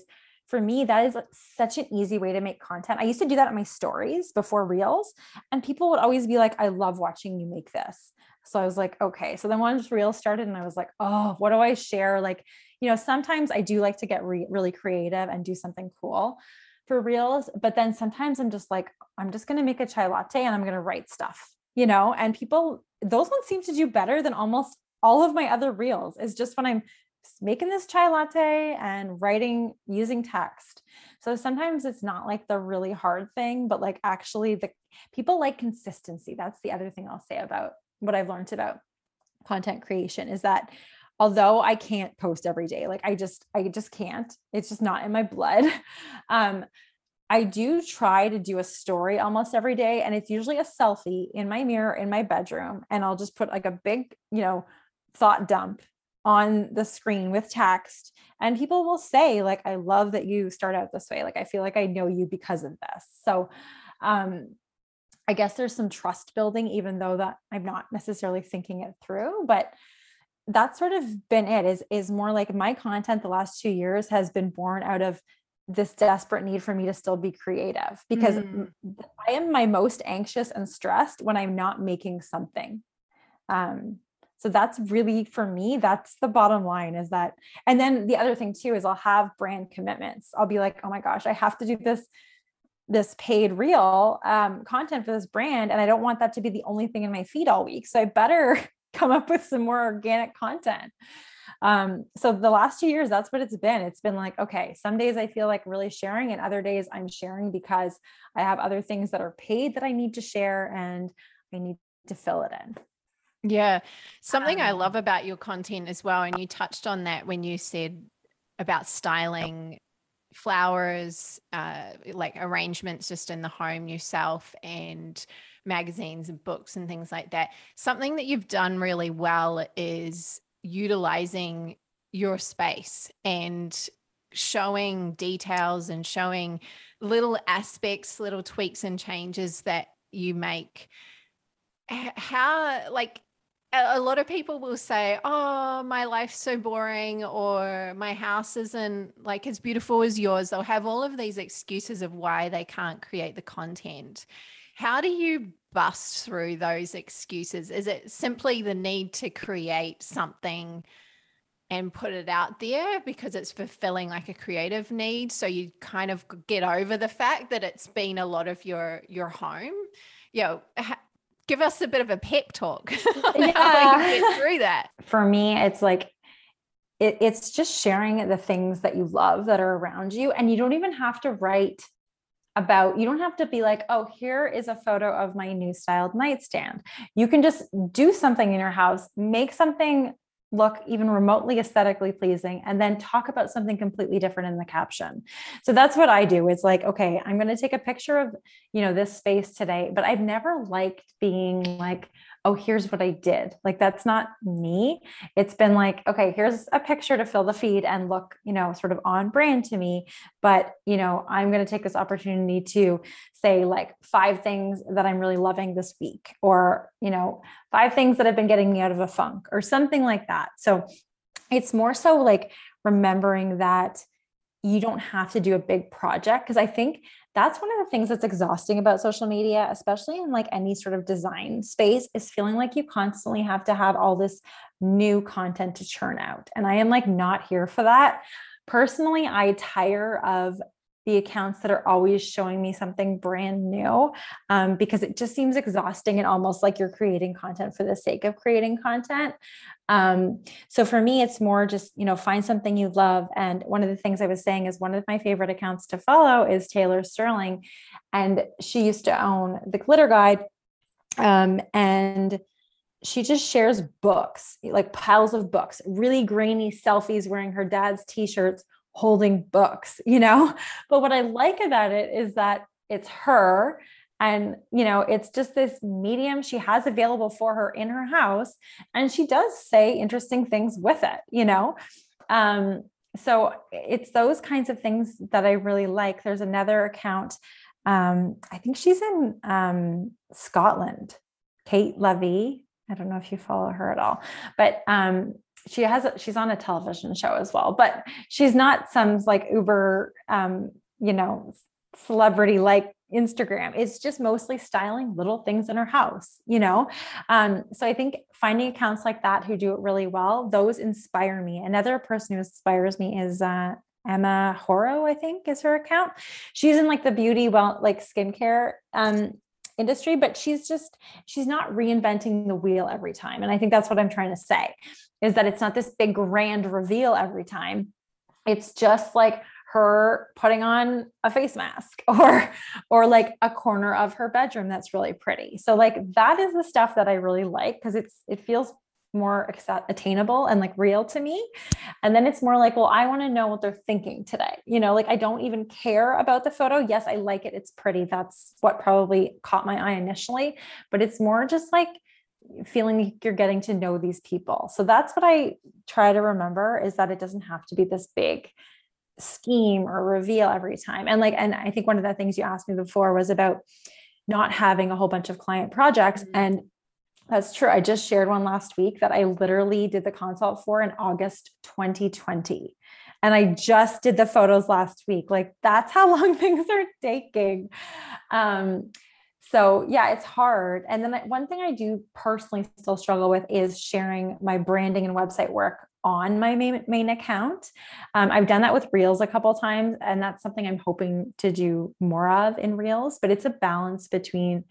for me, that is such an easy way to make content. I used to do that on my stories before reels, and people would always be like, I love watching you make this. So I was like, okay. So then once reels started, and I was like, oh, what do I share? Like, you know, sometimes I do like to get re- really creative and do something cool for reels, but then sometimes I'm just like, I'm just going to make a chai latte and I'm going to write stuff, you know, and people, those ones seem to do better than almost all of my other reels is just when I'm making this chai latte and writing using text. So sometimes it's not like the really hard thing, but like actually the people like consistency. That's the other thing I'll say about what I've learned about content creation is that although I can't post every day, like I just I just can't. It's just not in my blood. Um I do try to do a story almost every day and it's usually a selfie in my mirror in my bedroom and I'll just put like a big, you know, thought dump on the screen with text and people will say like i love that you start out this way like i feel like i know you because of this so um i guess there's some trust building even though that i'm not necessarily thinking it through but that's sort of been it is is more like my content the last 2 years has been born out of this desperate need for me to still be creative because mm. I am my most anxious and stressed when I'm not making something. Um, so that's really for me, that's the bottom line is that. And then the other thing too is I'll have brand commitments. I'll be like, oh my gosh, I have to do this this paid reel um, content for this brand and i don't want that to be the only thing in my feed all week so i better come up with some more organic content um, so the last two years that's what it's been it's been like okay some days i feel like really sharing and other days i'm sharing because i have other things that are paid that i need to share and i need to fill it in yeah. Something I love um about your content as well, and you touched on that when you said about styling flowers, uh, like arrangements just in the home yourself and magazines and books and things like that. Something that you've done really well is utilizing your space and showing details and showing little aspects, little tweaks and changes that you make. How, like, a lot of people will say, Oh, my life's so boring, or my house isn't like as beautiful as yours. They'll have all of these excuses of why they can't create the content. How do you bust through those excuses? Is it simply the need to create something and put it out there because it's fulfilling like a creative need? So you kind of get over the fact that it's been a lot of your your home. You know, give us a bit of a pep talk yeah. get through that. For me, it's like it, it's just sharing the things that you love that are around you, and you don't even have to write about you don't have to be like oh here is a photo of my new styled nightstand you can just do something in your house make something look even remotely aesthetically pleasing and then talk about something completely different in the caption. So that's what i do. It's like okay i'm going to take a picture of you know this space today but i've never liked being like oh, here's what I did. Like that's not me. It's been like, okay, here's a picture to fill the feed and look, you know, sort of on brand to me. But, you know, I'm going to take this opportunity to say like five things that I'm really loving this week, or, you know, five things that have been getting me out of a funk or something like that. So it's more so like remembering that you don't have to do a big project because I think that's one of the things that's exhausting about social media, especially in like any sort of design space, is feeling like you constantly have to have all this new content to churn out. And I am like not here for that. Personally, I tire of the accounts that are always showing me something brand new um, because it just seems exhausting and almost like you're creating content for the sake of creating content. Um, so for me, it's more just, you know, find something you love. And one of the things I was saying is one of my favorite accounts to follow is Taylor Sterling. And she used to own the Glitter Guide. Um, and she just shares books, like piles of books, really grainy selfies wearing her dad's t shirts, holding books, you know? But what I like about it is that it's her and you know it's just this medium she has available for her in her house and she does say interesting things with it you know? Um so it's those kinds of things that i really like. There's another account um i think she's in um scotland. Kate levy i don't know if you follow her at all. But um she has she's on a television show as well but she's not some like uber um you know celebrity like Instagram. It's just mostly styling little things in her house, you know? Um, so I think finding accounts like that who do it really well, those inspire me. Another person who inspires me is uh, Emma Hoareau, I think is her account. She's in like the beauty, well, like skincare um, industry, but she's just, she's not reinventing the wheel every time. And I think that's what I'm trying to say is that it's not this big grand reveal every time. It's just like her putting on a face mask or or like a corner of her bedroom that's really pretty. So like that is the stuff that I really like because it's it feels more attainable and like real to me. And then it's more like, well, I want to know what they're thinking today. You know, like I don't even care about the photo. Yes, I like it. It's pretty. That's what probably caught my eye initially, but it's more just like feeling like you're getting to know these people. So that's what I try to remember is that it doesn't have to be this big scheme or reveal every time. And like, and I think one of the things you asked me before was about not having a whole bunch of client projects. Mm-hmm. And that's true. I just shared one last week that I literally did the consult for in August 2020. And I just did the photos last week. Like that's how long things are taking. Um, so yeah, it's hard. And then one thing I do personally still struggle with is sharing my branding and website work on my main, main account. Um, I've done that with Reels a couple times, and that's something I'm hoping to do more of in Reels. But it's a balance between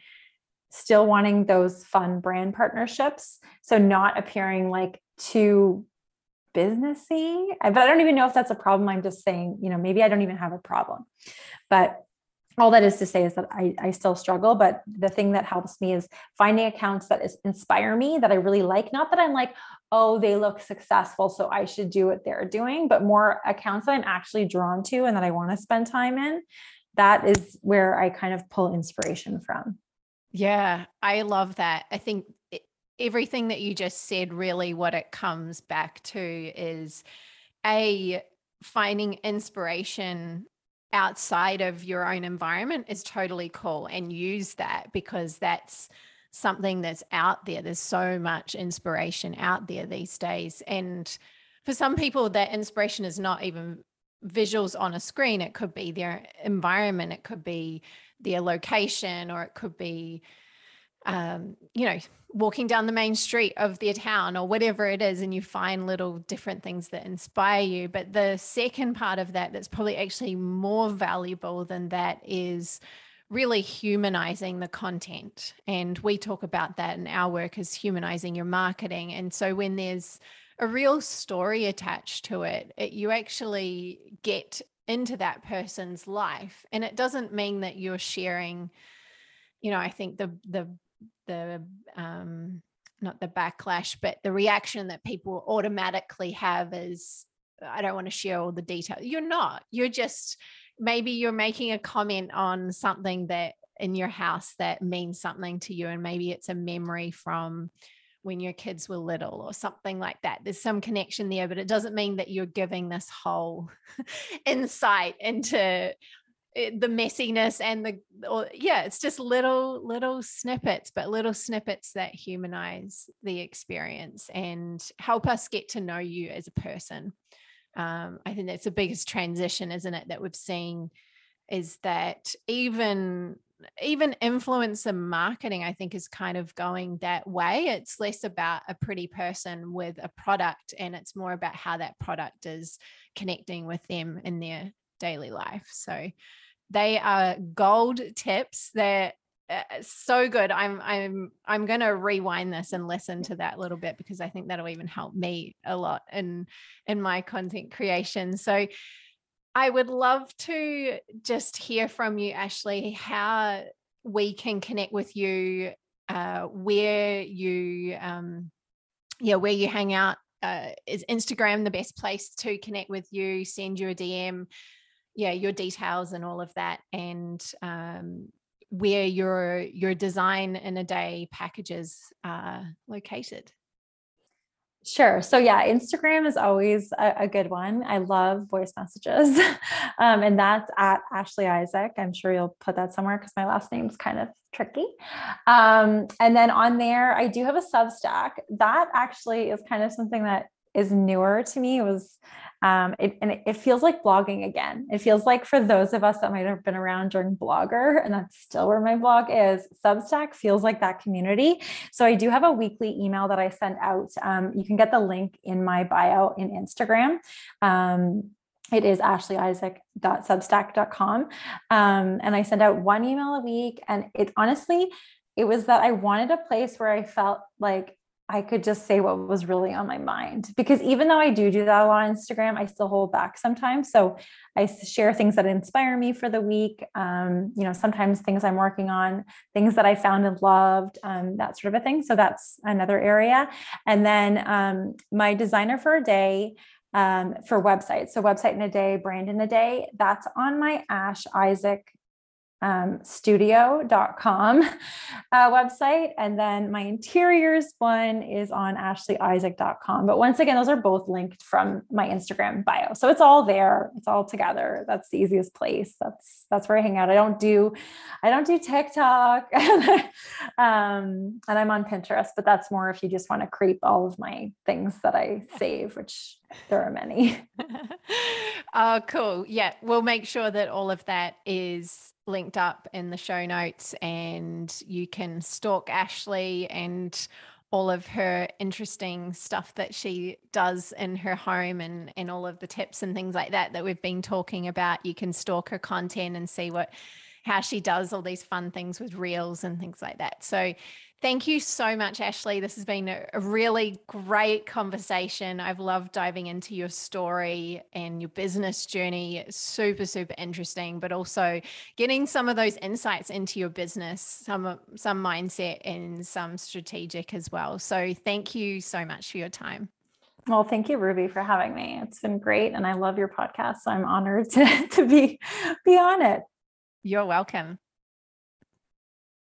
still wanting those fun brand partnerships, so not appearing like too businessy. But I don't even know if that's a problem. I'm just saying, you know, maybe I don't even have a problem. But all that is to say is that I, I still struggle, but the thing that helps me is finding accounts that is, inspire me that I really like. Not that I'm like, oh, they look successful, so I should do what they're doing, but more accounts that I'm actually drawn to and that I want to spend time in. That is where I kind of pull inspiration from. Yeah, I love that. I think everything that you just said, really, what it comes back to is a finding inspiration outside of your own environment is totally cool and use that because that's something that's out there. There's so much inspiration out there these days. And for some people, that inspiration is not even visuals on a screen. It could be their environment, it could be their location, or it could be, um, you know, walking down the main street of their town or whatever it is. And you find little different things that inspire you. But the second part of that, that's probably actually more valuable than that, is really humanizing the content. And we talk about that in our work as humanizing your marketing. And so when there's a real story attached to it, it you actually get into that person's life. And it doesn't mean that you're sharing, you know, I think the the the um not the backlash, but the reaction that people automatically have is I don't want to share all the detail. You're not. You're just maybe you're making a comment on something that in your house that means something to you and maybe it's a memory from when your kids were little or something like that. There's some connection there, but it doesn't mean that you're giving this whole insight into eh, the messiness and the or yeah it's just little little snippets but little snippets that humanize the experience and help us get to know you as a person um, i think that's the biggest transition isn't it that we've seen is that even even influencer marketing i think is kind of going that way. It's less about a pretty person with a product and it's more about how that product is connecting with them in their daily life. So they are gold tips that uh, so good. I'm i'm i'm going to rewind this and listen to that a little bit because i think that'll even help me a lot in in my content creation. So I would love to just hear from you, Ashley, how we can connect with you, uh, where you, um, yeah, where you hang out. Uh, is Instagram the best place to connect with you? Send you a DM, yeah, your details and all of that, and um, where your your design in a day packages are located. Sure. So yeah, Instagram is always a, a good one. I love voice messages. um, and that's at Ashley Isaac. I'm sure you'll put that somewhere because my last name's kind of tricky. Um, and then on there, I do have a Substack. That actually is kind of something that is newer to me. It was um, it, and it, feels like blogging again. It feels like for those of us that might have been around during Blogger, and that's still where my blog is, Substack feels like that community. So I do have a weekly email that I send out. Um, you can get the link in my bio in Instagram. Um, it is ashleyisaac.substack.com. Um, and I send out one email a week. And it honestly, it was that I wanted a place where I felt like I could just say what was really on my mind. Because even though I do do that a lot on Instagram, I still hold back sometimes. So I share things that inspire me for the week. Um, you know, sometimes things I'm working on, things that I found and loved, um, that sort of a thing. So that's another area. And then um, my designer for a day um, for websites. So website in a day, brand in a day. That's on my Ash Isaac um, studio.com uh, website. And then my interiors one is on ashleyisaac.com. But once again, those are both linked from my Instagram bio. So it's all there. It's all together. That's the easiest place. That's, that's where I hang out. I don't do, I don't do TikTok um, and I'm on Pinterest, but that's more if you just want to creep all of my things that I save, which there are many. oh, cool. Yeah. We'll make sure that all of that is linked up in the show notes and you can stalk Ashley and all of her interesting stuff that she does in her home and and all of the tips and things like that that we've been talking about. You can stalk her content and see what how she does all these fun things with reels and things like that so Thank you so much, Ashley. This has been a really great conversation. I've loved diving into your story and your business journey. Super, super interesting, but also getting some of those insights into your business, some some mindset and some strategic as well. So thank you so much for your time. Well, thank you, Ruby, for having me. It's been great. And I love your podcast. So I'm honored to, to be, be on it. You're welcome.